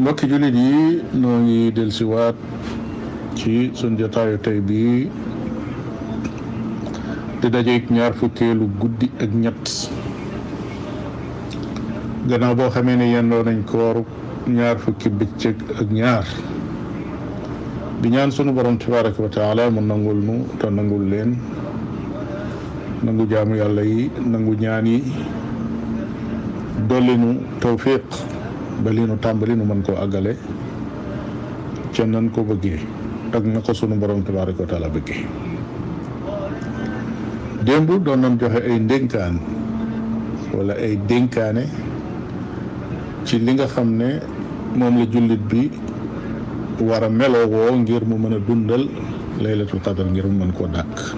mbokki jullit yi noo ngi dellusiwaat ci sun jotaayu tey bii di dajeeg ñaar fukkeelu guddi ak ñett gannaaw boo xamee ne yendoo nañ koor ñaar fukki bëccëg ak ñaar di ñaan sunu borom tabaraka wa taala mu nangul nu te nangul leen nangu jaamu yàlla yi nangu ñaan yi dolli nu tawfiq ba li nu tàmbali nu mën koo àggale ca nan ko bëggee ak na ko sunu borom tabaaraka wa taala bëggee démb doon nañ joxe ay ndénkaan wala ay dénkaane ci li nga xam ne moom la jullit bi war a melowoo ngir mu mën a dundal laylatul qadar ngir mu mën koo dàkk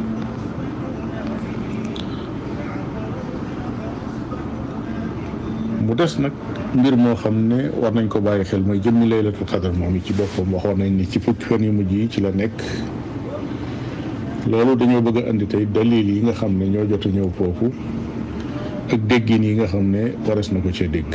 mu des nag mbir moo xam ne war nañ ko bàyyi xel mooy jëmmi laylatul qadar moom ci boppam waxoon nañ ni ci fukki fan yu mujj yi ci la nekk loolu dañoo bëgg a indi tey dalil yi nga xam ne ñoo jot a ñëw foofu ak déggin yi nga xam ne wares na ko cee dégg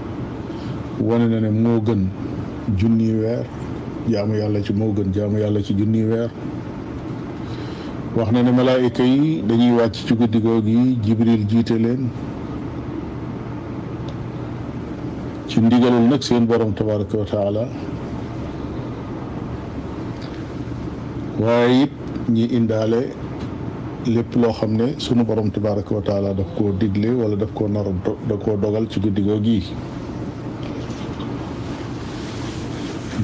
wane na ne moo gën junni weer jaamu yàlla ci moo gën jaamu yàlla ci junni weer wax na ne malaayika yi dañuy wàcc ci guddi googu yi jibril jiite leen ci ndigalul nag seen borom tabaraka wa taala waaye it ñi indaale lépp loo xam ne sunu borom tabaraka wa taala daf koo digle wala daf koo nar da koo dogal ci guddi googu yi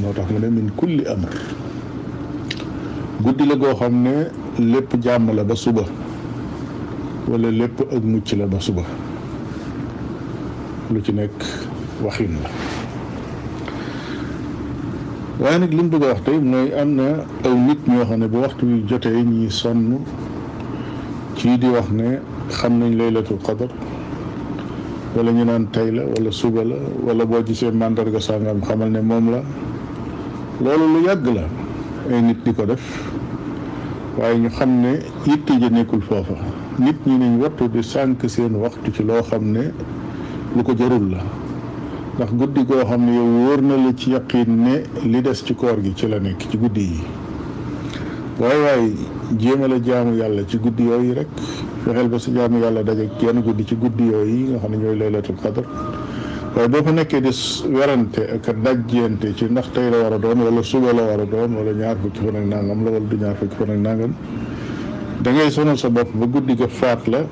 moo tax mu ne min kulli amr guddi la goo xam ne lépp jàmm la ba suba wala lépp ak mucc la ba suba lu ci nekk waxin la waaye nag li mu bëgg a wax tey mooy am na aw nit ñoo xam ne bu waxtu wi jotee ñi sonn ci di wax ne xam nañ laylatul qadar wala ñu naan tey la wala suba la wala boo gisee màndarga sàngam xamal ne moom la loolu lu yàgg la ay nit di ko def waaye ñu xam ne yitte ja nekkul foofa nit ñi nañ wattu di sànq seen waxtu ci loo xam ne lu ko jarul la ndax guddi goo xam ne yow wóor na la ci yaqin ne li des ci koor gi ci la nekk ci guddi yi waaye waaye jéemal a jaamu yàlla ci guddi yooyu rek fexeel ba sa jaamu yàlla daje genn guddi ci guddi yooyu nga xam ne ñooy laylatul qadr waaye boo fa nekkee di werante ak a dajjante ci ndax tey la war a doon wala suba la war a doon wala ñaar fukki fan ak nangam la wala du ñaar fukki fan ak nangam da ngay sonal sa bopp ba guddi ga faat la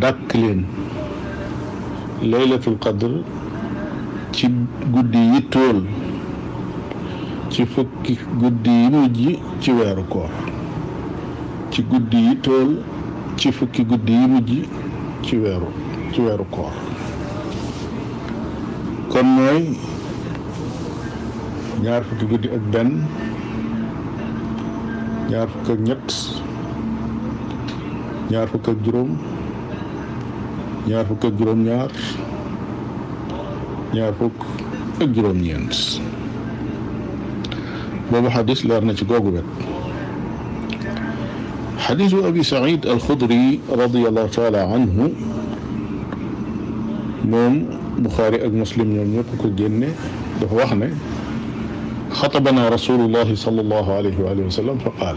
dàkk leen laylatul qadr ci guddi yi tóol ci fukki guddi yi mujj ci weeru koor ci guddi yi tóol ci fukki guddi yi mujj ci weeru ci weeru koor kon mooy ñaar fukki guddi ak benn ñaar fukk ak ñett ñaar fukk ak juróom ñaar fukk ak juróom ñaar ñaar fukk ak juróom ñeent boobu xadis leer na ci googu wet xadisu abi said alxudri radiallahu taala anhu moom buxaari ak muslim ñoom ñëpp ko génne dafa wax ne xatabana rasulullahi sallallahu alayhi wa sallam fa qaal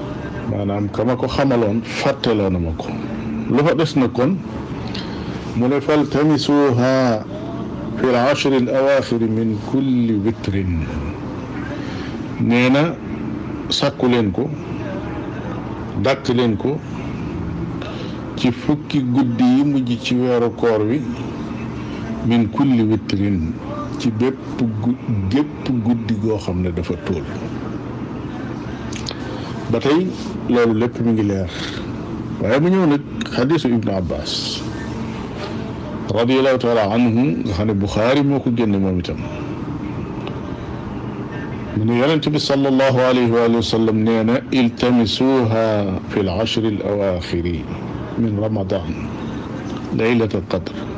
maanaam ka ma ko xamaloon fàtteloo na ma ko lu fa des na kon mu ne faltamisuha fi l ashri al awaaxiri min kulli witrin nee na sàkku leen ko dàkk leen ko ci fukki guddi yi mujj ci weeru koor wi min kulli witrin ci bépp gu gépp guddi goo xam ne dafa tóol ba tey loolu lépp mi ngi leer waaye mu ñëw nag xadisu ibnu abbas radiallahu taala anhu nga xam ne buxaari moo ko génne moom itam mu ne yonente bi sallallahu alayhi wa sallam nee na iltamisuha fi l ashri al awaxiri min ramadan laylata alqadr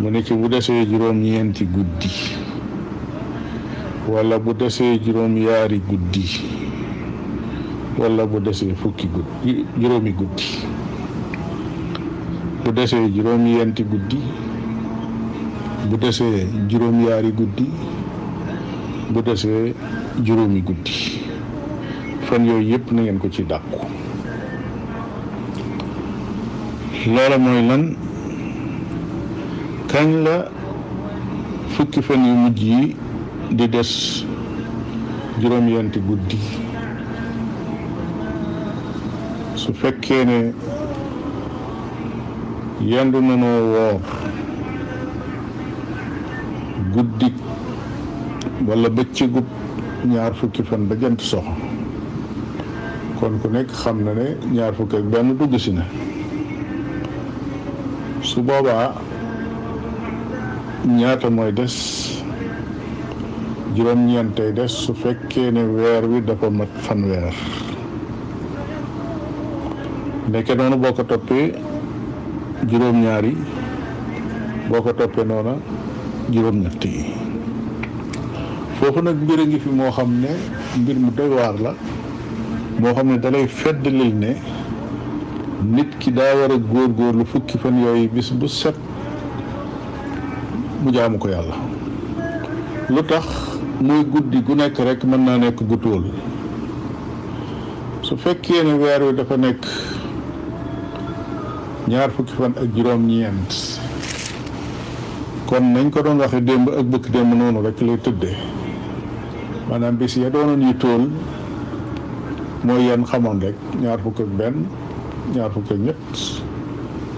mu ne ci bu desee juróom-ñeenti guddi wala bu desee juróom-yaari guddi wala bu desee fukki guddi juróomi guddi bu desee juróom-ñeenti guddi bu desee juróom-yaari guddi bu desee juróomi guddi fan yooyu yëpp na ngeen ko ci dàqu loola mooy lan kañ la fukki fan yu mujj yi di des juróom-yenti guddi su fekkee ne yendu nanoo woor guddi wala bëccëgub ñaar fukki fan ba jant sox kon ku nekk xam na ne ñaar fukk ak benn dugg si na su boobaa ñaata mooy des juróom-ñeentay des su fekkee ne weer wi dafa mat fanweer nekke noonu boo ko toppee juróom-ñaar yi boo ko toppee noona juróom-ñett yi foofu nag mbir a ngi fi moo xam ne mbir mu doy waar la moo xam ne dalay feddlil ne nit ki daa war a góorgóorlu fukki fan yooyu bis bu set mu jaamu ko yàlla lu tax muy guddi gu nekk rek mën naa nekk gu tóol su fekkee ne weer wi dafa nekk ñaar fukki fan ak juróom-ñeent kon nañ ko doon waxe démb ak bëkk démb noonu rek lay tëdde maanaam bis ya doonoon yu tóol mooy yan xamoon rek ñaar fukk ak benn ñaar fukk ak ñett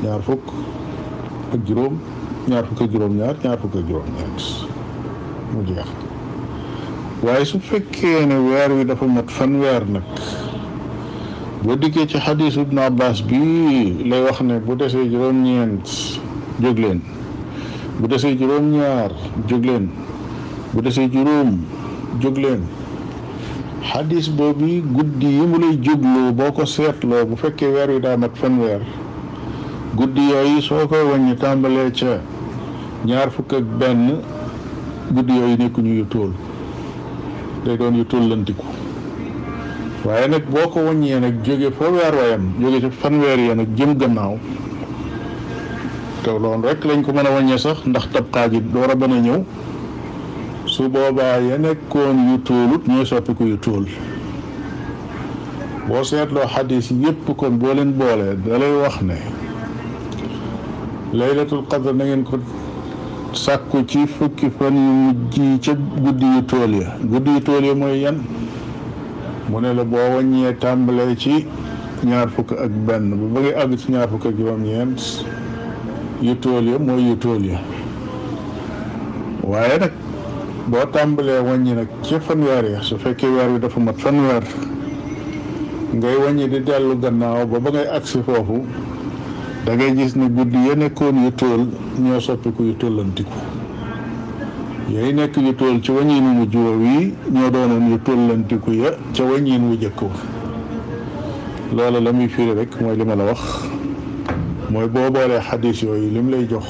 ñaar fukk ak juróom ñaar fukk ak juróom ñaar ñaar fukk ak juróom ñeent mu jeex waaye su fekkee ne weer wi dafa mat fan weer nag boo dikkee ci xadiis ibnu abbas bi lay wax ne bu desee juróom-ñeent jóg leen bu desee juróom-ñaar jóg leen bu desee juróom jóg leen xadis boobu guddi yi mu lay jógloo boo ko seetloo bu fekkee weer wi daa mat fanweer guddi yooyu soo koy wàññi tàmbalee ca ñaar fukk ak benn guddi yooyu nekkuñu yu tóol day doon yu tollantiku waaye nag boo ko wàññee nag jóge fa weer wayam jóge ci fanweer ya nag jëm gannaaw te loolu rek lañ ko mën a wàññee sax ndax tabxaaj yi door a mën a ñëw su boobaa ya nekkoon yu tóolut ñooy soppiku yu tóol boo seetloo xadis yépp kon boo leen boolee dalay wax ne laylatul qadr na ngeen ko sàkku ci fukki fan yu mujj yi ca guddi yu tool ya guddi yu tool ya mooy yan mu ne la boo wàññee tàmbalee ci ñaar fukk ak benn bu bëggee àgg ci ñaar fukk ak juróom-ñeent yu tool ya mooy yu tool ya waaye nag boo tàmbalee wàññi nag ci fanweer ya su fekkee weer wi dafa mat fanweer ngay wàññi di dellu gannaaw ba ba ngay agsi foofu da ngay gis ni guddi ya nekkoon yu tool ñoo soppiku yu tollantiku yooyu nekk yu toll ci wañiin wu mujj woow yi ñoo doonoon yu tollantiku ya ca wañiin wu jëkk wa loola la muy firi rek mooy li ma la wax mooy boo boolee xadis yooyu lim lay jox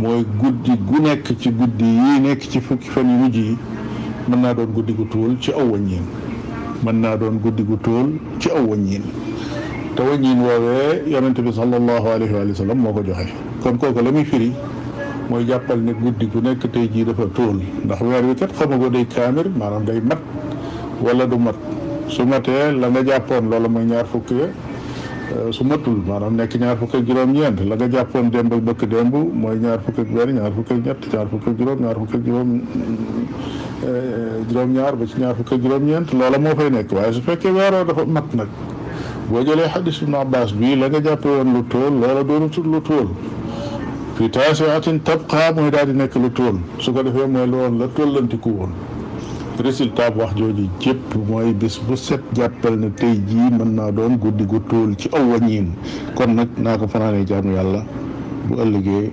mooy guddi gu nekk ci guddi yi nekk ci fukki fan yu mujj yi mën naa doon guddi gu tuul ci aw waññeen mën naa doon guddi gu tuul ci aw wàññiin te wàññiin woowee yonente bi sallallahu alayhi wa sallam moo ko joxe kon kooku la muy firi mooy jàppal ne guddi gu nekk tey jii dafa tóol ndax weer wi kat xamagoo day kaamir maanaam day mat wala du mat su matee la nga jàppoon loolu mooy ñaar fukki euh, su matul maanaam nekk ñaar fukk ak juróom-ñeent la nga jàppoon démb ak bëkk démb mooy ñaar fukk ak benn ñaar fukk ak ñett ñaar fukk ak juróom ñaar fukk ak juróom juróom-ñaar ba ci ñaar fukk ak juróom-ñeent loola moo fay nekk waaye su fekkee weeroo dafa mat nag boo jëlee xadis ibnu abbas bii la nga jàppe woon lu tóol loola doonatul lu tóol fi taasiatin tabqa mooy daal di nekk lu tóol su ko defee mooy loolu la tóllantiku woon résultat bu wax jooju jépp mooy bis bu set jàppal ne tey jii mën naa doon guddi gu tóol ci aw wañiin kon nag naa ko fanaanee jaamu yàlla bu ëllëgee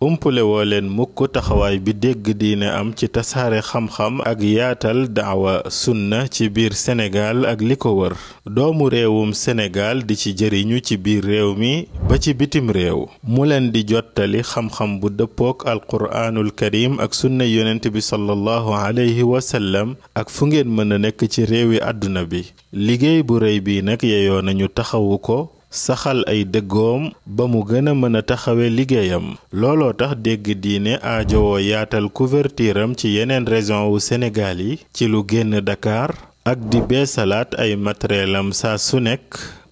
umpule woo leen mukk taxawaay bi dégg diine am ci tasaare xam-xam ak yaatal daawa sunna ci biir Sénégal ak li ko wër doomu réewum Sénégal di ci jëriñu ci biir réew mi ba ci bitim réew mu leen di jottali xam-xam bu dëppook alquraanul karim ak sunna yonent bi sallallahu alayhi wa sallam ak fu ngeen mën a nekk ci réewi àdduna bi liggéey bu rëy bii nag yeyoo nañu taxawu ko saxal ay dëggoom ba mu gën a mën a taxawe liggéeyam looloo tax dégg diine aajowoo yaatal couverture ci yeneen région wu Sénégal yi ci lu génn Dakar ak di beesalaat ay matérielam saa su nekk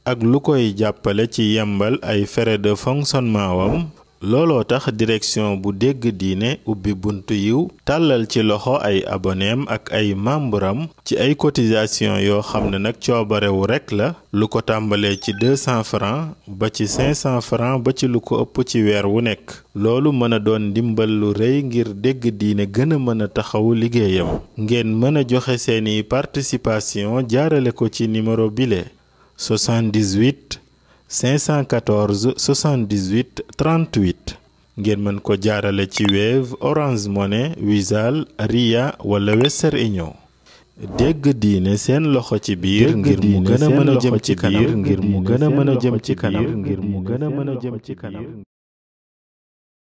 ak lu koy jàppale ci yembal ay frais de fonctionnement wam looloo tax direction bu dégg diine ubbi buntu yiw tàllal ci loxo ay aboneem ak ay membram ci ay cotisation yoo xam ne nag coobarewu rekk la lu ko tàmbalee ci 200 francs ba ci 500 francs ba ci lu ko ëpp ci weer wu nekk loolu mën a doon ndimbal lu rëy ngir dégg diine gën a mën a taxawu liggéeyam ngeen mën a joxe seeni participation jaarale ko ci numéro bile 78 514 78 38 ngeen mën ko jaarale ci Wave Orange Money Wizall Ria wala Western Union dégg diine seen loxo ci biir ngir mu gën a mën a jëm ci kanam ngir mu gën a mën a jëm ci kanam ngir mu gën a mën a jëm ci kanam